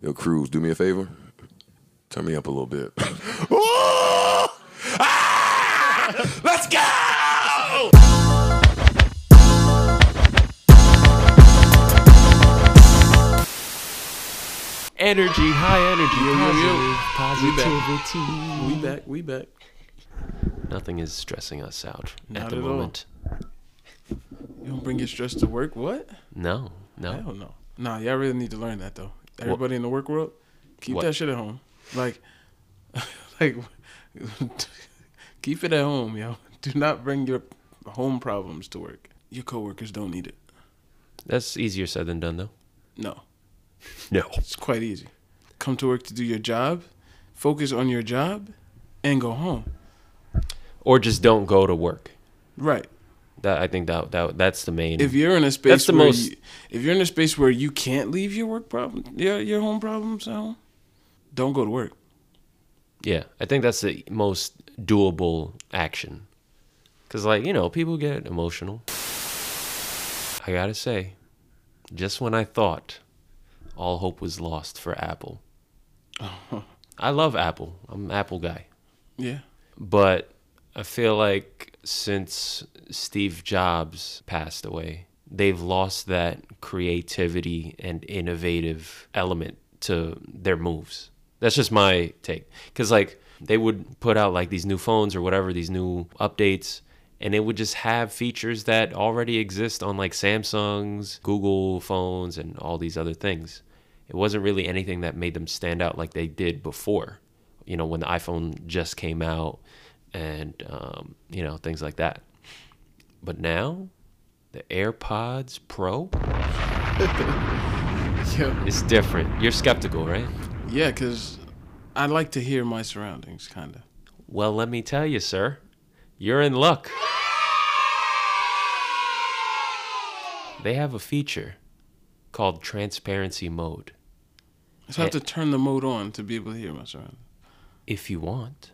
Yo, Cruz, do me a favor. Turn me up a little bit. Ah! Let's go! Energy, high energy, Yo, yo, yo. positivity. We back. We back. Nothing is stressing us out Not at the at all. moment. You don't bring your stress to work. What? No, no. Hell no. Nah, y'all really need to learn that though. Everybody in the work world, keep What? that shit at home. Like, like, keep it at home, yo. Do not bring your home problems to work. Your coworkers don't need it. That's easier said than done, though. No, No. it's quite easy. Come to work to do your job, focus on your job, and go home. Or just don't go to work. Right. That I think that that that's the main. If you're in a space That's the where most- you, if you're in a space where you can't leave your work problem, your your home problems at home, don't go to work. yeah, I think that's the most doable action. Cause like you know, people get emotional. I gotta say, just when I thought all hope was lost for Apple, I love Apple. I'm an Apple guy. Yeah. But I feel like since Steve Jobs passed away, they've lost that creativity and innovative element to their moves. That's just my take. Because, like, they would put out like these new phones or whatever, these new updates, and it would just have features that already exist on like Samsung's, Google phones, and all these other things. It wasn't really anything that made them stand out like they did before you know, when the iPhone just came out and, um, you know, things like that. But now, the AirPods Pro Yeah. is different. You're skeptical, right? Yeah, because I like to hear my surroundings, kind of. Well, let me tell you, sir, you're in luck. They have a feature called transparency mode. So I have to turn the mode on to be able to hear my surroundings. if you want.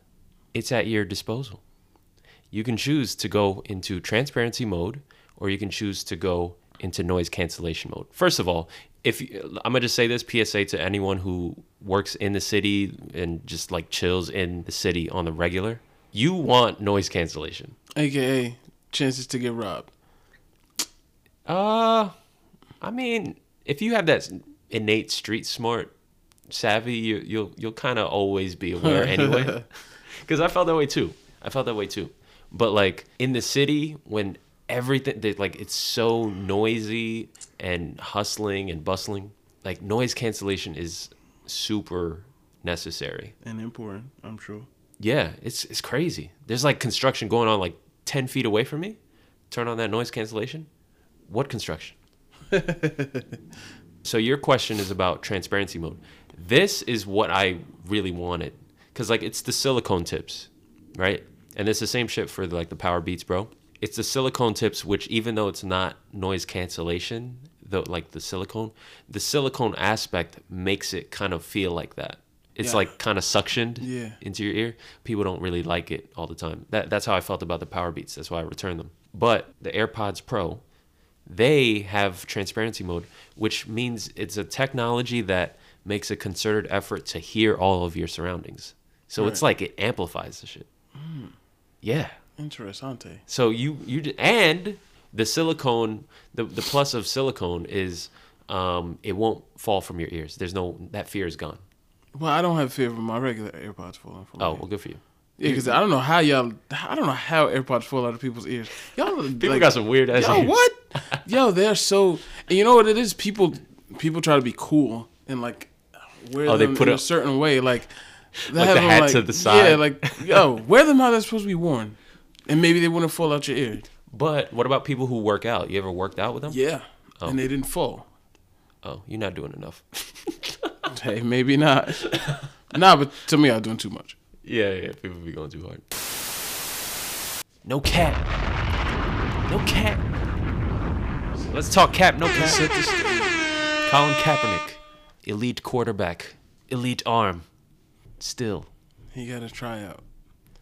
It's at your disposal. You can choose to go into transparency mode or you can choose to go into noise cancellation mode. First of all, if you, I'm going to just say this PSA to anyone who works in the city and just like chills in the city on the regular, you want noise cancellation. AKA chances to get robbed. Uh I mean, if you have that innate street smart savvy, you, you'll you'll kind of always be aware anyway. Because I felt that way too. I felt that way too. But like in the city, when everything they, like it's so noisy and hustling and bustling, like noise cancellation is super necessary. And important, I'm sure. Yeah, it's it's crazy. There's like construction going on like ten feet away from me. Turn on that noise cancellation. What construction? so your question is about transparency mode. This is what I really wanted because like it's the silicone tips, right? And it's the same shit for like the Powerbeats, bro. It's the silicone tips, which even though it's not noise cancellation, though like the silicone, the silicone aspect makes it kind of feel like that. It's Yeah. like kind of suctioned Yeah. into your ear. People don't really like it all the time. That that's how I felt about the Powerbeats. That's why I returned them. But the AirPods Pro, they have transparency mode, which means it's a technology that makes a concerted effort to hear all of your surroundings. So it's like it amplifies the shit. Yeah. Interessante. So you you and the silicone the the plus of silicone is um it won't fall from your ears. There's no that fear is gone. Well, I don't have fear of my regular AirPods falling from Oh, well good for you. Yeah, because I don't know how y'all. I don't know how AirPods fall out of people's ears. Y'all People like, got some weird ass Yo, ears. what? Yo, they're so. And you know what it is? People, people try to be cool and like wear Oh, they them put in a certain way, like Like the hat like- to the side. Yeah, like yo, wear them how they're supposed to be worn, and maybe they wouldn't fall out your ear. But what about people who work out? You ever worked out with them? Yeah, oh. and they didn't fall. Oh, you're not doing enough. Hey, maybe not. nah, but to me, I'm doing too much. yeah, yeah, people be going too hard. No cap. No cap. Let's talk cap. No cap. Set the stage. Colin Kaepernick, elite quarterback, elite arm. Still, He got a tryout.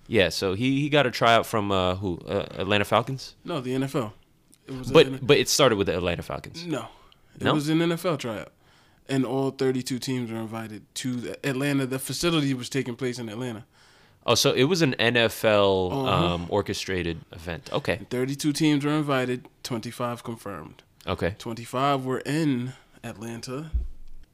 yeah. So he he got a tryout from uh, who? Uh, Atlanta Falcons. No, the NFL. It was But but it started with the Atlanta Falcons. no, it No? was an NFL tryout. and all 32 teams were invited to Atlanta. The facility was taking place in Atlanta. Oh, so it was an NFL Uh-huh. um, orchestrated event. Okay. 32 teams were invited, 25 confirmed. Okay. 25 were in Atlanta.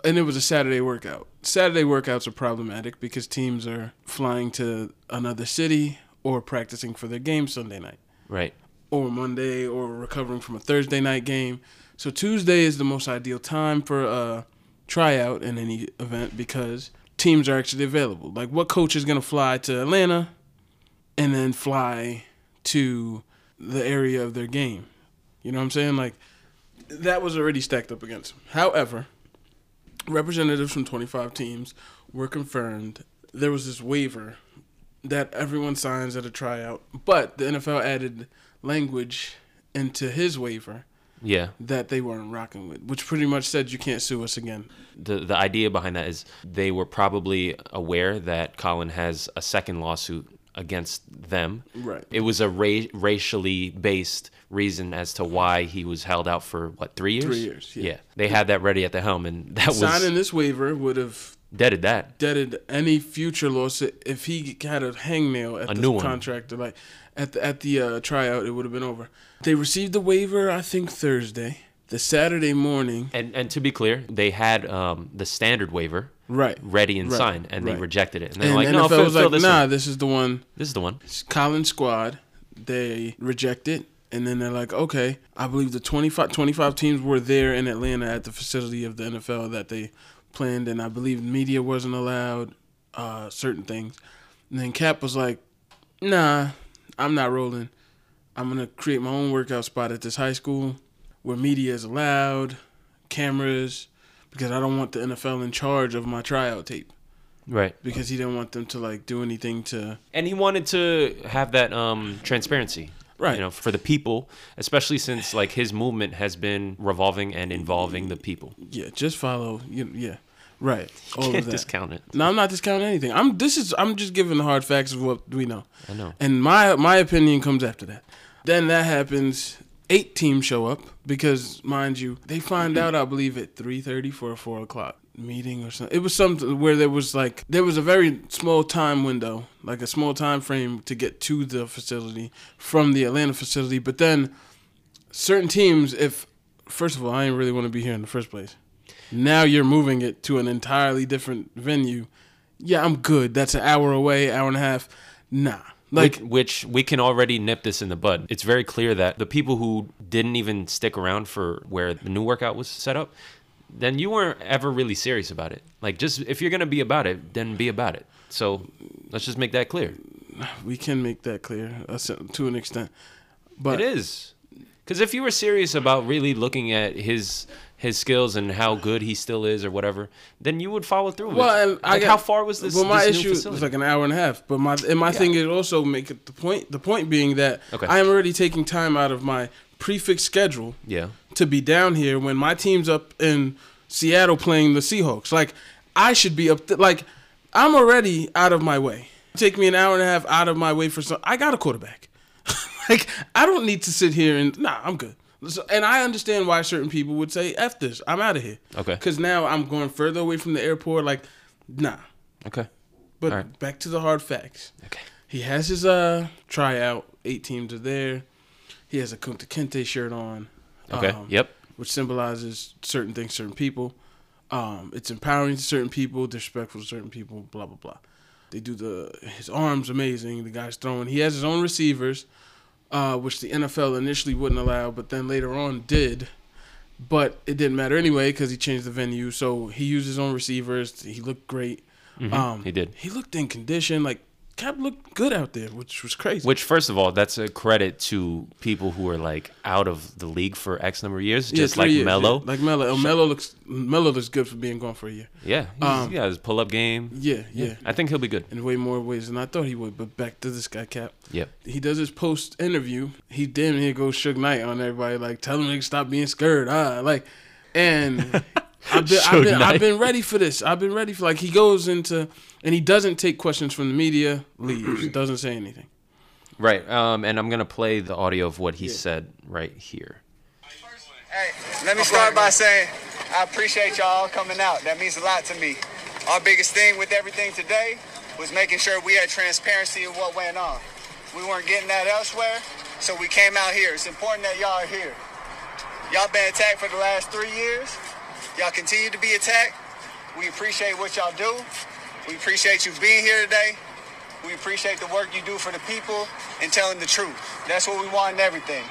And it was a Saturday workout. Saturday workouts are problematic because teams are flying to another city or practicing for their game Sunday night Right. or Monday or recovering from a Thursday night game. So Tuesday is the most ideal time for a tryout in any event because teams are actually available. Like what coach is going to fly to Atlanta and then fly to the area of their game? You know what I'm saying? Like that was already stacked up against them. However, representatives from 25 teams were confirmed. There was this waiver that everyone signs at a tryout, but the NFL added language into his waiver Yeah. that they weren't rocking with, which pretty much said you can't sue us again. The the idea behind that is they were probably aware that Colin has a second lawsuit against them. Right. It was a ra- racially based reason as to why he was held out for what three years. Three years, yeah. They had that ready at the helm, and that was Signing this waiver would have deaded that. deaded any future lawsuit if he had a hangnail at A the new one. contract. Like at the at the uh, tryout, it would have been over. They received the waiver, I think Thursday. The Saturday morning, And and to be clear, they had um, the standard waiver right? ready and Right, signed, and they right. rejected it. And they're And like, the no, NFL was like, this "Nah, one. this is the one." This is the one. Colin's squad, they reject it. And then they're like, okay, I believe the 25, 25 teams were there in Atlanta at the facility of the NFL that they planned. And I believe media wasn't allowed, uh, certain things. And then Cap was like, nah, I'm not rolling. I'm going to create my own workout spot at this high school where media is allowed, cameras, because I don't want the NFL in charge of my tryout tape. Right. Because he didn't want them to like do anything to and he wanted to have that um, transparency Right. you know for the people especially since like his movement has been revolving and involving the people Yeah, just follow. You, yeah, right. All can't of that. discount it No, I'm not discounting anything. I'm. This is. I'm just giving the hard facts of what we know. i know And my my opinion comes after that. Then that happens. Eight teams show up because, mind you, they find out. I believe at three thirty for four o'clock meeting or something. It was something where there was like there was a very small time window, like a small time frame to get to the facility from the Atlanta facility. But then certain teams, if first of all, I didn't really want to be here in the first place. Now you're moving it to an entirely different venue. Yeah, I'm good. That's an hour away, hour and a half. Nah. Like which, which we can already nip this in the bud it's very clear that the people who didn't even stick around for where the new workout was set up then you weren't ever really serious about it like just if you're gonna be about it then be about it so let's just make that clear we can make that clear uh, to an extent. But it is because if you were serious about really looking at his his skills and how good he still is or whatever, then you would follow through. with Well, it. and I like got, how far was this? Well, my this issue was like an hour and a half. But my and my thing is also make it the point. The point being that Okay. I am already taking time out of my prefix schedule yeah, to be down here when my team's up in Seattle playing the Seahawks. Like I should be up. Th- like I'm already out of my way. Take me an hour and a half out of my way for some. I got a quarterback. like I don't need to sit here and nah. I'm good. So, and I understand why certain people would say "f this." I'm out of here. Okay. Because now I'm going further away from the airport. Like, nah. okay, But right. back to the hard facts. okay, He has his uh tryout. Eight teams are there. He has a Kunta Kinte shirt on. Okay, um, yep, Which symbolizes certain things, certain people. Um, it's empowering to certain people, disrespectful to certain people. Blah blah blah. They do the his arms amazing. The guy's throwing. He has his own receivers, uh, which the NFL initially wouldn't allow, but then later on did. But it didn't matter anyway because he changed the venue. So he used his own receivers. He looked great. Um, Mm-hmm. he did. He looked in condition. Like Cap looked good out there, which was crazy. Which, first of all, that's a credit to people who are like out of the league for X number of years, just three like years, Melo. yeah. Like Melo. Oh, Melo looks Melo looks good for being gone for a year. Yeah, Um, he got his pull up game. Yeah, yeah. I think he'll be good. In way more ways than I thought he would. But back to this guy, Cap. Yep. He does his post interview. He damn near goes Suge Knight on everybody, like tell him to stop being scared. Ah, like, and I've been, I've been, I've been ready for this. I've been ready for like he goes into and he doesn't take questions from the media. Leaves, doesn't say anything. Right. Um, and I'm gonna play the audio of what he said right here. Hey, let me start by saying I appreciate y'all coming out. That means a lot to me. Our biggest thing with everything today was making sure we had transparency in what went on. We weren't getting that elsewhere, so we came out here. It's important that y'all are here. Y'all been attacked for the last three years. Y'all continue to be attacked. We appreciate what y'all do. We appreciate you being here today. We appreciate the work you do for the people and telling the truth. That's what we want in everything.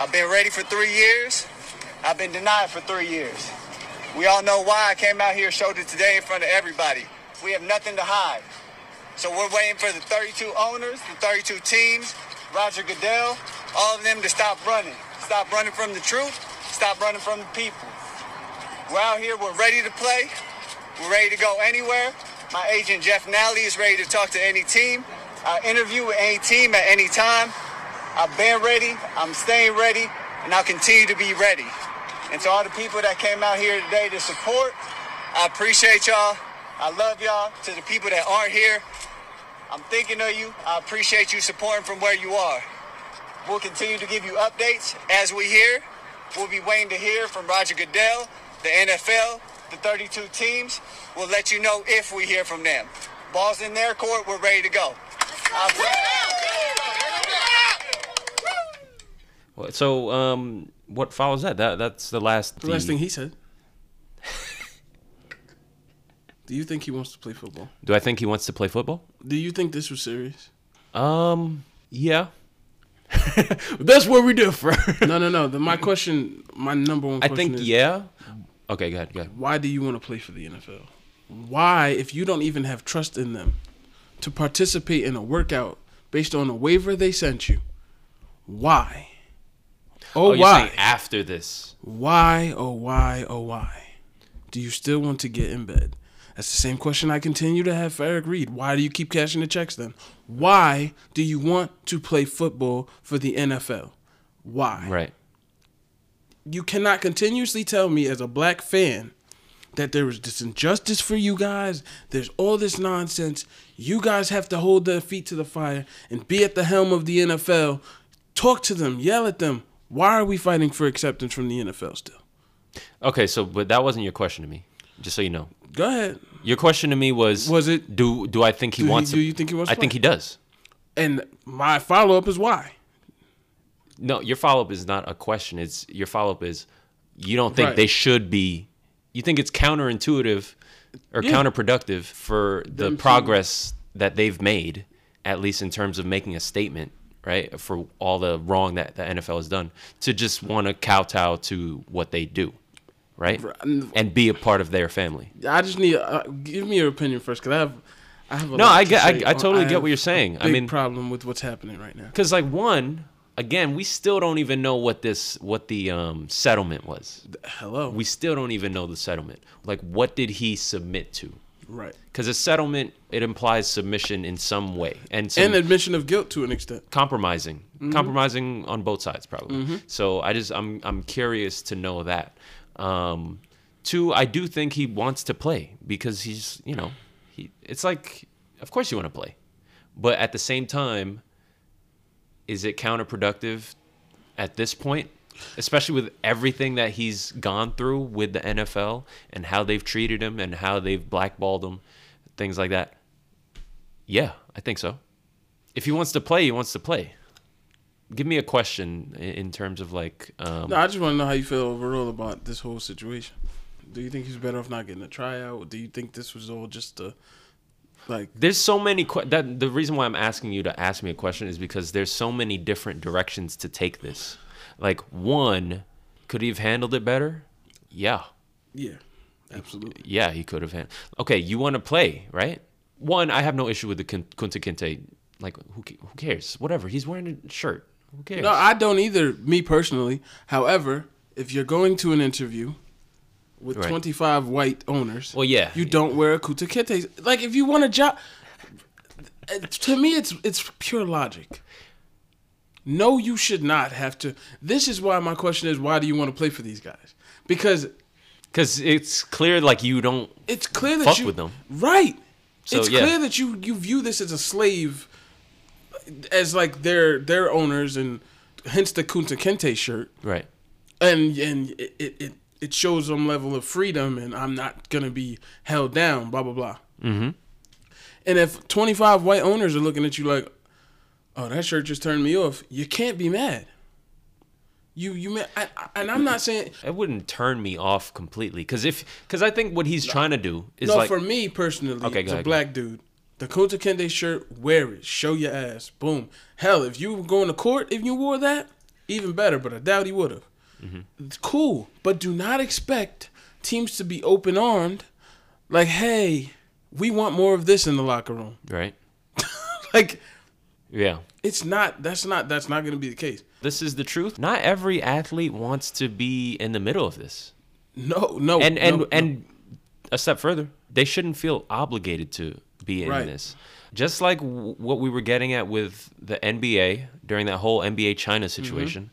I've been ready for three years. I've been denied for three years. We all know why I came out here, showed it today in front of everybody. We have nothing to hide. So we're waiting for the 32 owners, the 32 teams, Roger Goodell, all of them to stop running. Stop running from the truth. Stop running from the people. We're out here. We're ready to play. We're ready to go anywhere. My agent Jeff Nalley is ready to talk to any team. I'll interview with any team at any time. I've been ready. I'm staying ready, and I'll continue to be ready. And to all the people that came out here today to support, I appreciate y'all. I love y'all. To the people that aren't here, I'm thinking of you. I appreciate you supporting from where you are. We'll continue to give you updates as we hear. We'll be waiting to hear from Roger Goodell, the NFL, the 32 teams. We'll let you know if we hear from them. Ball's in their court. We're ready to go. So, um, what follows that? That that's the last. The last thing he said. Do you think he wants to play football? Do I think he wants to play football? Do you think this was serious? Um, yeah. that's where we differ. No, no, no. The, my question, my number one I think is, yeah. Okay, go ahead. Go ahead. why do you want to play for the NFL? Why, if you don't even have trust in them to participate in a workout based on a waiver they sent you, why? Oh, Oh, why? saying after this? Why, oh, why, oh, why? Do you still want to get in bed? That's the same question I continue to have for Eric Reid. Why do you keep cashing the checks then? Why do you want to play football for the NFL? Why? Right. You cannot continuously tell me as a black fan that there is this injustice for you guys. There's all this nonsense. You guys have to hold their feet to the fire and be at the helm of the NFL. Talk to them, yell at them. Why are we fighting for acceptance from the NFL still? Okay, so but that wasn't your question to me. Just so you know, Go ahead. your question to me was Was it- do do I think he Do he- wants? do to, you think he wants I to think he does. And my follow up is why. No, your follow up is not a question. It's your follow up is you don't think Right. they should be. You think it's counterintuitive or Yeah. counterproductive for the Them progress that they've made, at least in terms of making a statement, right? For all the wrong that the NFL has done, to just want to kowtow to what they do, right? and- be a part of their family. I just need uh, give me your opinion first, because I have I have a No, I get- I- I totally get what you're saying. I mean- problem with what's happening right now. Because like one, again, we still don't even know what this what the um, settlement was. Hello. We still don't even know the settlement. Like, what did he submit to? right. Because a settlement it implies submission in some way and some And admission of guilt to an extent. compromising, Mm-hmm. compromising on both sides probably. So I just I'm I'm curious to know that. Um, two, I do think he wants to play because he's you know he it's like of course you want to play, but at the same time, is it counterproductive at this point? Especially with everything that he's gone through with the NFL and how they've treated him and how they've blackballed him, things like that. Yeah, I think so. If he wants to play, he wants to play. Give me a question in, terms of like, um, No, I just want to know how you feel overall about this whole situation. Do you think he's better off not getting a tryout? Do you think this was all just a like there's so many. Que- that the reason why I'm asking you to ask me a question is because there's so many different directions to take this. Like one, could he have handled it better? Yeah, yeah, absolutely. yeah, he could have. Hand- okay, you want to play, right? One, I have no issue with the Kun- Kunta Kinte. Like, who who cares? Whatever. He's wearing a shirt. Who cares? No, I don't either. Me personally, however, if you're going to an interview with Right. 25 white owners, Well, yeah. you don't wear a Kunta Kinte. Like if you want a job, to me, it's it's pure logic. No, you should not have to. This is why my question is: Why do you want to play for these guys? Because because it's clear like you don't. it's clear that Fuck you with them. right. So, it's yeah. clear that you you view this as a slave, as like their their owners, and hence the Kunta Kinte shirt. Right. and and it, it, it it shows some level of freedom, and I'm not gonna be held down. Blah blah blah. Mm-hmm. And if 25 white owners are looking at you like, "Oh, that shirt just turned me off," you can't be mad. You you ma- I, I, and I'm not saying It wouldn't turn me off completely because if because I think what he's trying to do is no like for me personally. Okay, as a black dude, the Kota Kende shirt, wear it, show your ass, boom. Hell, if you were going to court, if you wore that, even better. But I doubt he would have. Mm-hmm. Cool, but do not expect teams to be open armed. Like, hey, we want more of this in the locker room. right. Like, Yeah. it's not. That's not. That's not going to be the case. This is the truth. Not every athlete wants to be in the middle of this. No, no, and and no, no. and a step further, they shouldn't feel obligated to be in Right. this. Just like w- what we were getting at with the NBA during that whole NBA China Mm-hmm.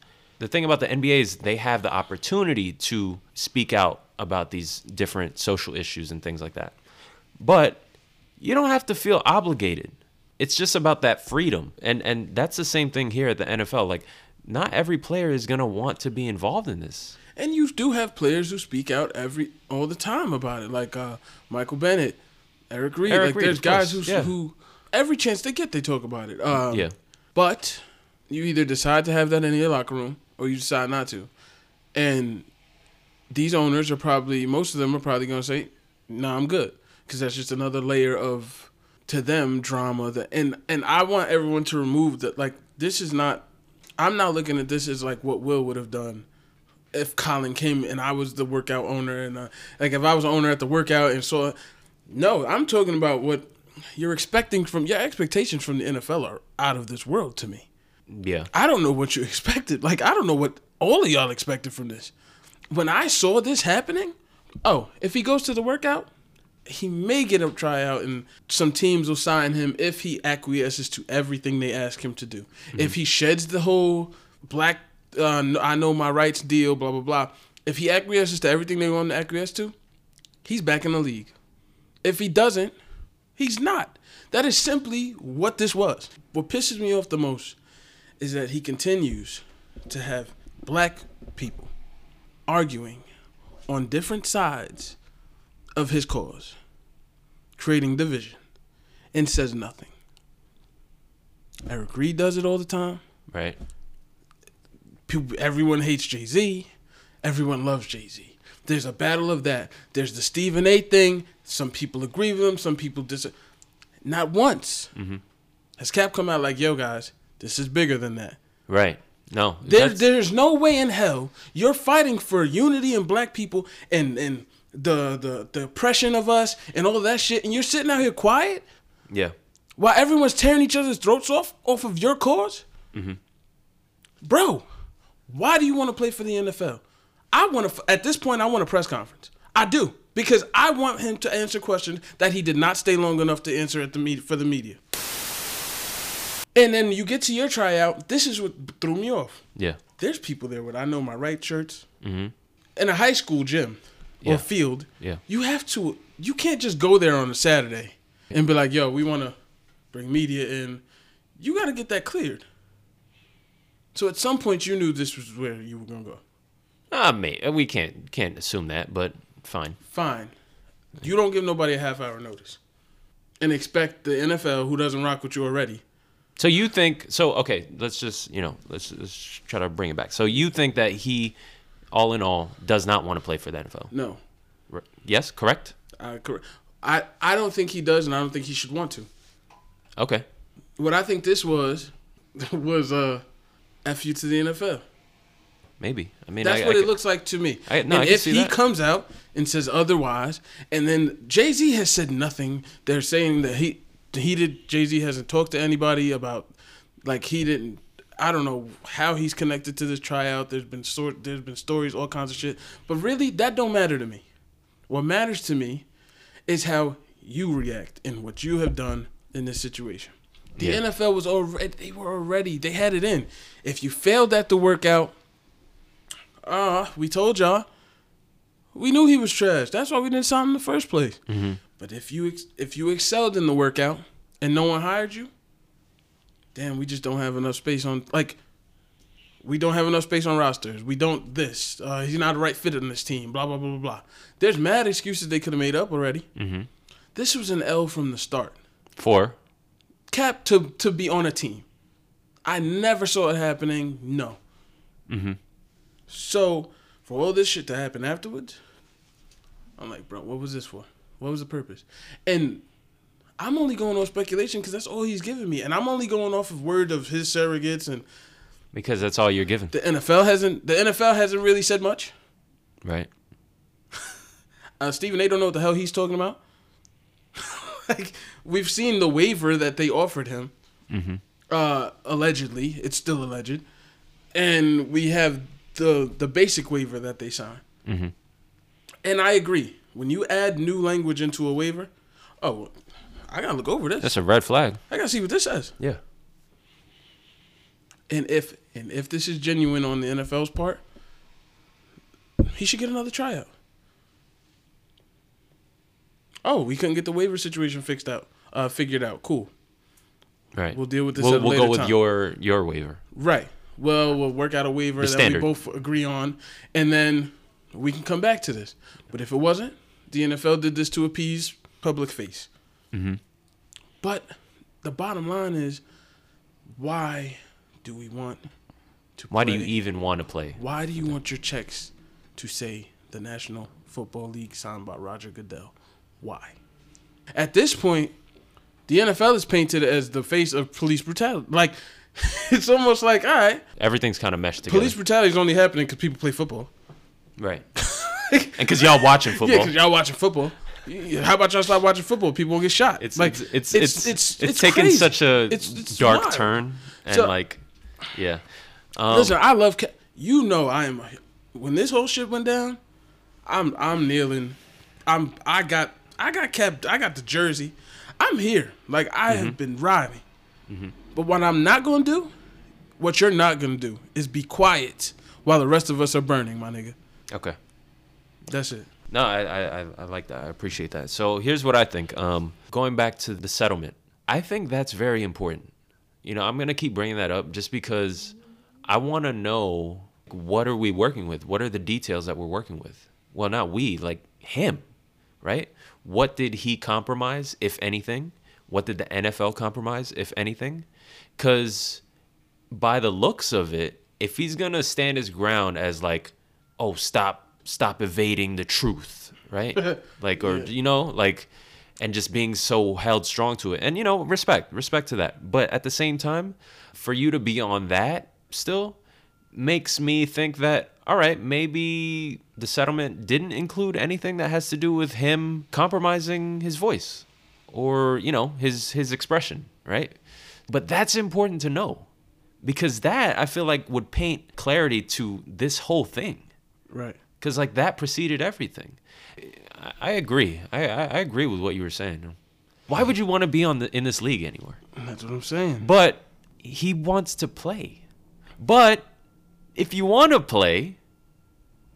The thing about the NBA is they have the opportunity to speak out about these different social issues and things like that. But you don't have to feel obligated. It's just about that freedom. And and that's the same thing here at the NFL. Like not every player is going to want to be involved in this. And you do have players who speak out every all the time about it, like uh, Michael Bennett, Eric Reid. Eric like Reid, there's guys who yeah. who every chance they get, they talk about it. Um, Yeah. But you either decide to have that in your locker room or you decide not to. And these owners are probably most of them are probably going to say, "No, I'm good," because that's just another layer of to them drama. That and and I want everyone to remove that. Like this is not. I'm not looking at this as like what Will would have done if Colin came and I was the workout owner and uh, like if I was owner at the workout and saw. No, I'm talking about what you're expecting from your expectations from the NFL are out of this world to me. Yeah. I don't know what you expected. Like I don't know what all of y'all expected from this. When I saw this happening, oh, if he goes to the workout, he may get a tryout and some teams will sign him if he acquiesces to everything they ask him to do. If he sheds the whole black uh, I know my rights deal, blah blah blah. If he acquiesces to everything they want him to acquiesce to, he's back in the league. If he doesn't, he's not. That is simply what this was. What pisses me off the most is that he continues to have black people arguing on different sides of his cause, creating division, and says nothing. Eric Reid does it all the time. Right. People, everyone hates Jay Z. Everyone loves Jay Z. There's a battle of that. There's the Stephen A. thing. Some people agree with him. Some people dis. Not once mm-hmm. has Cap come out like, "Yo, guys, this is bigger than that." Right. No. There, there's no way in hell you're fighting for unity and black people and and the the the oppression of us and all that shit, and you're sitting out here quiet yeah. while everyone's tearing each other's throats off off of your because mm-hmm. Bro, why do you want to play for the NFL? I want to. At this point, I want a press conference. I do because I want him to answer questions that he did not stay long enough to answer at the media for the media. And then you get to your tryout. This is what threw me off. Yeah. There's people there with I know my right shirts. Mm-hmm. In a high school gym or Yeah. field, Yeah. you have to. You can't just go there on a Saturday and be like, "Yo, we want to bring media in." You got to get that cleared. So at some point, you knew this was where you were gonna go. Ah, mate, we can't can't assume that, but fine. Fine. You don't give nobody a half hour notice, and expect the NFL, who doesn't rock with you already, So you think so? Okay, let's just you know let's, let's try to bring it back. So you think that he, all in all, does not want to play for the NFL? no. R- Yes, correct. I, cor- I I don't think he does, and I don't think he should want to. Okay. What I think this was was uh, f you to the NFL. Maybe. I mean, That's I, what I it could- looks like to me. I- no, and I if he that. comes out and says otherwise, and then Jay Z has said nothing, they're saying that he he did. Jay Z hasn't talked to anybody about like he didn't. I don't know how he's connected to this tryout. There's been sort there's been stories, all kinds of shit. But really, that don't matter to me. What matters to me is how you react and what you have done in this situation. The Yeah. NFL was already they were already they had it in. If you failed at the workout, uh, we told y'all. We knew he was trash. That's why we didn't sign him in the first place. But if you ex- if you excelled in the workout and no one hired you, damn, we just don't have enough space on. Like, We don't have enough space on rosters. We don't this. Uh, he's not the right fit in this team. Blah blah blah blah blah. There's mad excuses they could have made up already. Mm-hmm. This was an L from the start. Four. Cap to to be on a team. I never saw it happening. No. Mm-hmm. So for all this shit to happen afterwards, I'm like, bro, what was this for? What was the purpose? And I'm only going on speculation because that's all he's giving me, and I'm only going off of word of his surrogates, and Because that's all you're given. the NFL hasn't the NFL hasn't really said much. Right. Uh, Stephen A. don't know what the hell he's talking about. like we've seen the waiver that they offered him, uh, allegedly. It's still alleged, and we have the the basic waiver that they signed. And I agree. When you add new language into a waiver, oh, I gotta look over this. That's a red flag. I gotta see what this says. Yeah. And if and if this is genuine on the NFL's part, he should get another tryout. Oh, we couldn't get the waiver situation fixed out, uh, figured out. Cool. Right. We'll deal with this We'll, we'll go with time. your your waiver. Right. Well, we'll work out a waiver The that standard. we both agree on, and then we can come back to this. But if it wasn't, the NFL did this to appease public face. Mm-hmm. But the bottom line is, why do we want to? Why do you even want to play? Why do you want your checks to say the National Football League signed by Roger Goodell? Why? At this point, the NFL is painted as the face of police brutality. Like, it's almost like, all right, Everything's kind of meshed together. police brutality is only happening because people play football. right. and because y'all watching football. Yeah, because y'all watching football. How about y'all stop watching football? People won't get shot. it's, like it's, it's, it's, it's, taken crazy. such a It's- it's dark wild. turn. And So- like, yeah. Um, Listen, I love. Ca- you know, I am. When this whole shit went down, I'm I'm kneeling. I'm I got I got kept. I got the jersey. I'm here. Like I Mm-hmm. have been riding. But what I'm not gonna do, what you're not gonna do, is be quiet while the rest of us are burning, my nigga. okay. That's it. No, I, I, I- like that. I appreciate that. So here's what I think. Um, going back to the settlement, I think that's very important. You know, I'm gonna keep bringing that up just because I want to know what are we working with? What are the details that we're working with? Well, not we, like him, right? What did he compromise, if anything? What did the NFL compromise, if anything? Because by the looks of it, if he's gonna stand his ground as like, oh, stop, stop evading the truth, right? like, or you know, like, and just being so held strong to it, and you know, respect, respect to that. But at the same time, for you to be on that still makes me think that all right, maybe the settlement didn't include anything that has to do with him compromising his voice or you know his his expression, right? But that's important to know because that I feel like would paint clarity to this whole thing Right. Because like that preceded everything. I, I agree. I, I I agree with what you were saying. Why would you want to be on the in this league anymore? That's what I'm saying. But he wants to play. But if you want to play,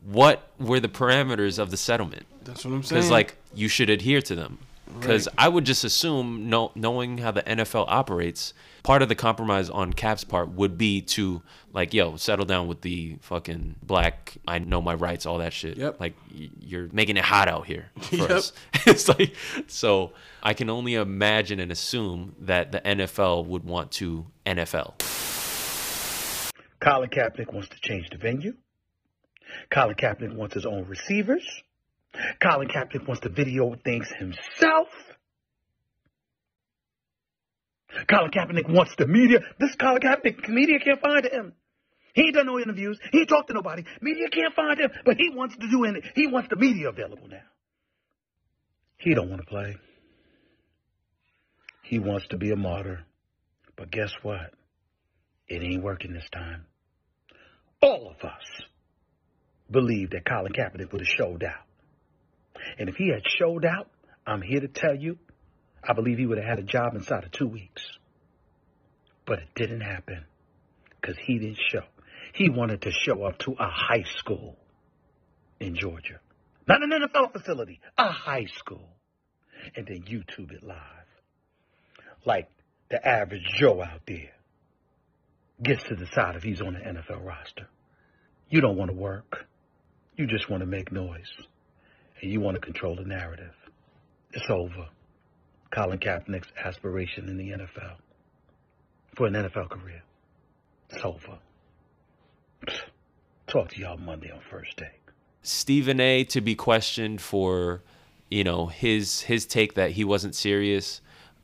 what were the parameters of the settlement? That's what I'm saying. Because like you should adhere to them. Because I would just assume, know, knowing how the NFL operates, part of the compromise on Cap's part would be to like, yo, settle down with the fucking black. I know my rights, all that shit. Yep. Like you're making it hot out here for Yep. us. it's like so. I can only imagine and assume that the NFL would want to NFL. Colin Kaepernick wants to change the venue. Colin Kaepernick wants his own receivers. Colin Kaepernick wants to video things himself. Colin Kaepernick wants the media. This Colin Kaepernick, media can't find him. He ain't done no interviews. He ain't talked to nobody. Media can't find him, but he wants to do it. He wants the media available now. He don't want to play. He wants to be a martyr. But guess what? It ain't working this time. All of us believe that Colin Kaepernick would have showed out. And if he had showed out, I'm here to tell you, I believe he would have had a job inside of two weeks. But it didn't happen because he didn't show. He wanted to show up to a high school in Georgia. Not an NFL facility, a high school. And then YouTube it live. Like the average Joe out there. gets to decide if he's on the NFL roster. You don't want to work. You just want to make noise. And you want to control the narrative. It's over. Colin Kaepernick's aspiration in the NFL for an NFL career. It's over. Talk to y'all Monday on first take. Stephen A. to be questioned for, you know, his his take that he wasn't serious.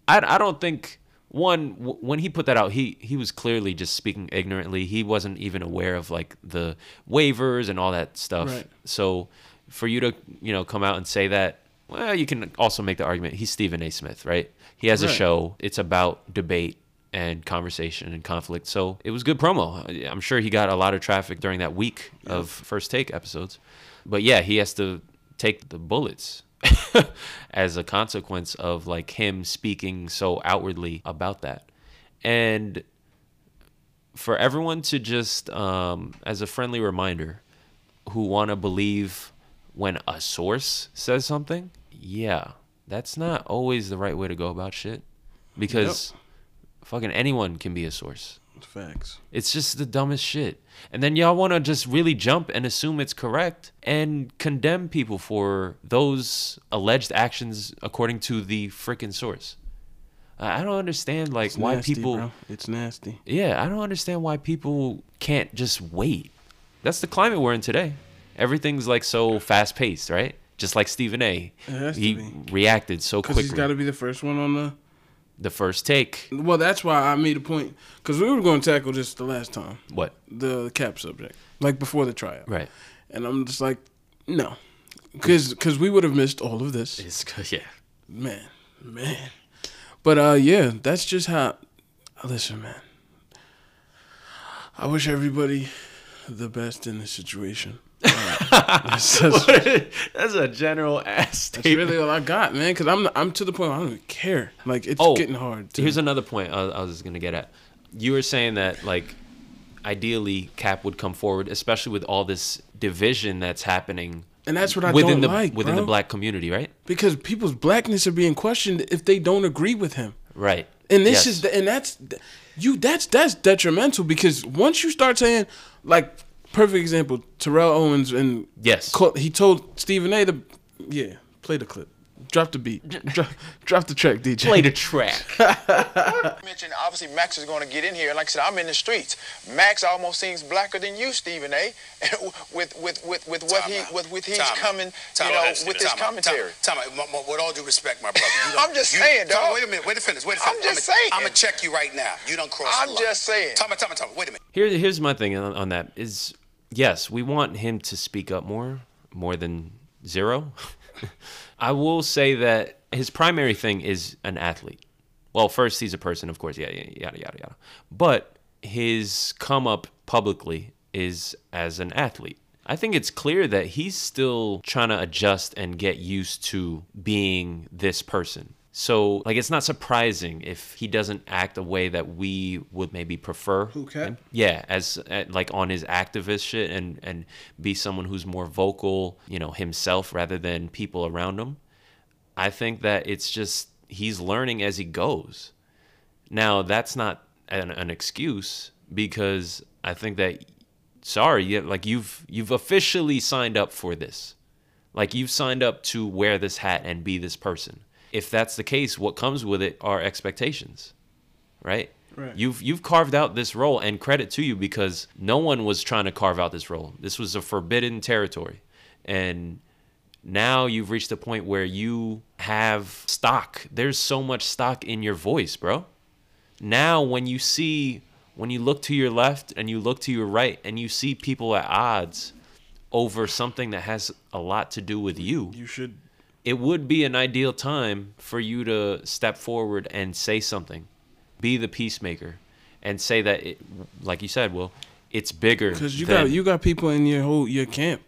I, I don't think one w- when he put that out, he he was clearly just speaking ignorantly. He wasn't even aware of like the waivers and all that stuff. Right. So for you to you know come out and say that, well, you can also make the argument he's Stephen A. Smith, right? He has a show. It's about debate and conversation and conflict. So it was good promo. I'm sure he got a lot of traffic during that week of first take episodes. But yeah, he has to take the bullets as a consequence of like him speaking so outwardly about that. And for everyone to just um, as a friendly reminder who want to believe when a source says something, yeah, that's not always the right way to go about shit because fucking anyone can be a source. Facts. It's just the dumbest shit. And then y'all want to just really jump and assume it's correct and condemn people for those alleged actions according to the freaking source. I I don't understand like It's why nasty, people bro. It's nasty. yeah, I don't understand why people can't just wait. That's the climate we're in today. Everything's like so fast paced, right? Just like Stephen A. It has to he reacted so Because quickly. he's got to be the first one on the. the first take. Well, that's why I made a point. Because we were going to tackle this the last time, What? the cap subject, like before the tryout. Right. And I'm just like, no. Because we would have missed all of this. It's yeah. Man, man. But uh, yeah, that's just how. Listen, man. I wish everybody the best in this situation. That's, that's, That's a general ass that's really all I got, man. Because I'm I'm to the point where I don't even care. Like it's Oh, getting hard. To, Here's another point I, I was gonna get at. You were saying that like, ideally Cap would come forward, especially with all this division that's happening and that's what I within don't the like, within bro. the black community, right? because people's blackness are being questioned if they don't agree with him. Right. And this Yes. is the, and that's you that's that's detrimental because once you start saying like perfect example Terrell Owens and Yes. co- he told Stephen A to yeah play the clip drop the beat drop, drop the track DJ play the track. mentioned obviously Max is going to get in here. Like I said, I'm in the streets. Max almost seems blacker than you, Stephen A. with with with with what Time he out. with with he's Time coming, Time you know, Listen, with his time commentary. Time, time out. M- m- With all due respect, my brother. You don't- I'm just you- saying, time out. dog. Wait a minute. Wait a finish. Wait a I'm finish. just saying. I'm gonna check you right now. You don't cross I'm the line. just saying. Time out. Time out. Time out. Wait a minute. Here, here's my thing on, on that is yes, we want him to speak up more, more than zero. I will say that his primary thing is an athlete. Well, first he's a person, of course, yeah, yada yada yada. But his come up publicly is as an athlete. I think it's clear that he's still trying to adjust and get used to being this person. So, like, it's not surprising if he doesn't act a way that we would maybe prefer. Him. Yeah, as uh, like on his activist shit and and be someone who's more vocal, you know, himself rather than people around him. I think that it's just he's learning as he goes. Now, that's not an, an excuse because I think that sorry, yeah, like you've you've officially signed up for this. Like you've signed up to wear this hat and be this person. If that's the case, what comes with it are expectations. Right? Right. You've you've carved out this role and credit to you because no one was trying to carve out this role. This was a forbidden territory. And now you've reached a point where you have stock. There's so much stock in your voice, bro. Now when you see when you look to your left and you look to your right and you see people at odds over something that has a lot to do with you, you should it would be an ideal time for you to step forward and say something. Be the peacemaker and say that it, like you said, well, it's bigger because you than- got you got people in your whole your camp.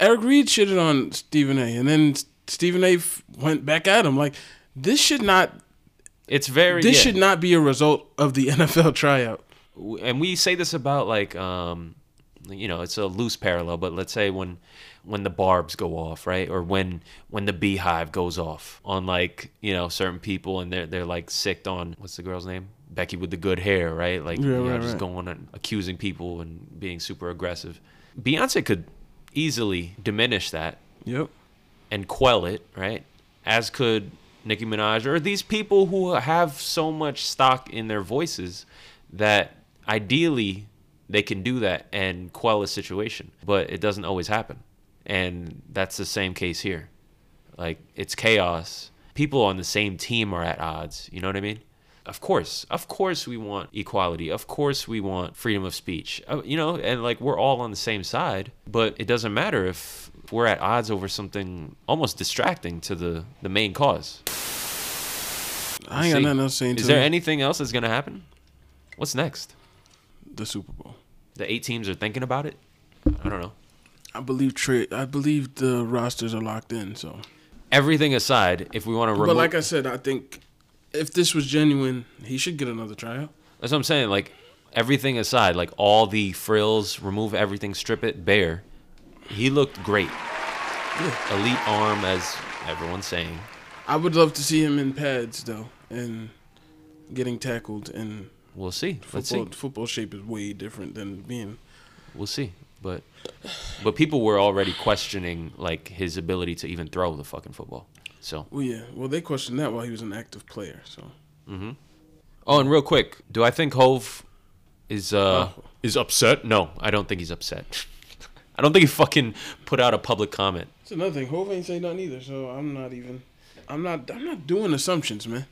Eric Reid shitted on Stephen A. and then Stephen A. f- went back at him like this should not it's very this yeah. should not be a result of the NFL tryout. and we say this about like um you know it's a loose parallel but let's say when when the Barbz go off right or when when the BeyHive goes off on like you know certain people and they're they're like sicked on what's the girl's name Becky with the good hair, right? Like Yeah, you know, right, just right. going and accusing people and being super aggressive. Beyonce could easily diminish that Yep. and quell it, right? As could Nicki Minaj or these people who have so much stock in their voices that ideally they can do that and quell a situation, but it doesn't always happen. And that's the same case here. Like it's chaos. People on the same team are at odds, you know what I mean? Of course. Of course we want equality. Of course we want freedom of speech. Uh, You know, and like we're all on the same side, but it doesn't matter if we're at odds over something almost distracting to the the main cause. I ain't got nothing else to say Is there anything else that's gonna happen? What's next? the Super Bowl. The eight teams are thinking about it. I don't know. I believe trade. I believe the rosters are locked in. So, Everything aside, if we want to remove, but like I said, I think if this was genuine, he should get another tryout. that's what I'm saying. Like everything aside, like all the frills, remove everything, strip it bare. He looked great. Elite arm, as everyone's saying. I would love to see him in pads though, and getting tackled. And We'll see. Let's see. football shape is way different than being. We'll see. But but people were already questioning like his ability to even throw the fucking football. So Well, yeah. Well, they questioned that while he was an active player. So Mhm. Oh, and real quick, do I think Hove is uh Oh. is upset? No, I don't think he's upset. I don't think he fucking put out a public comment. that's another thing. Hove ain't say nothing either. So I'm not even. I'm not. I'm not doing assumptions, man.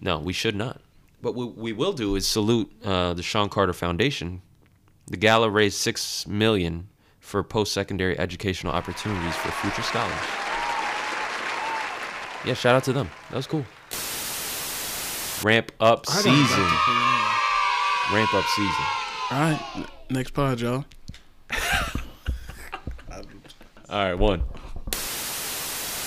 No, we should not. But what we will do is salute uh, the Shawn Carter Foundation. The gala raised six million for post-secondary educational opportunities for future scholars. Yeah, shout out to them. That was cool. Ramp up season. Ramp up season. All right. Next pod, y'all. All right, one.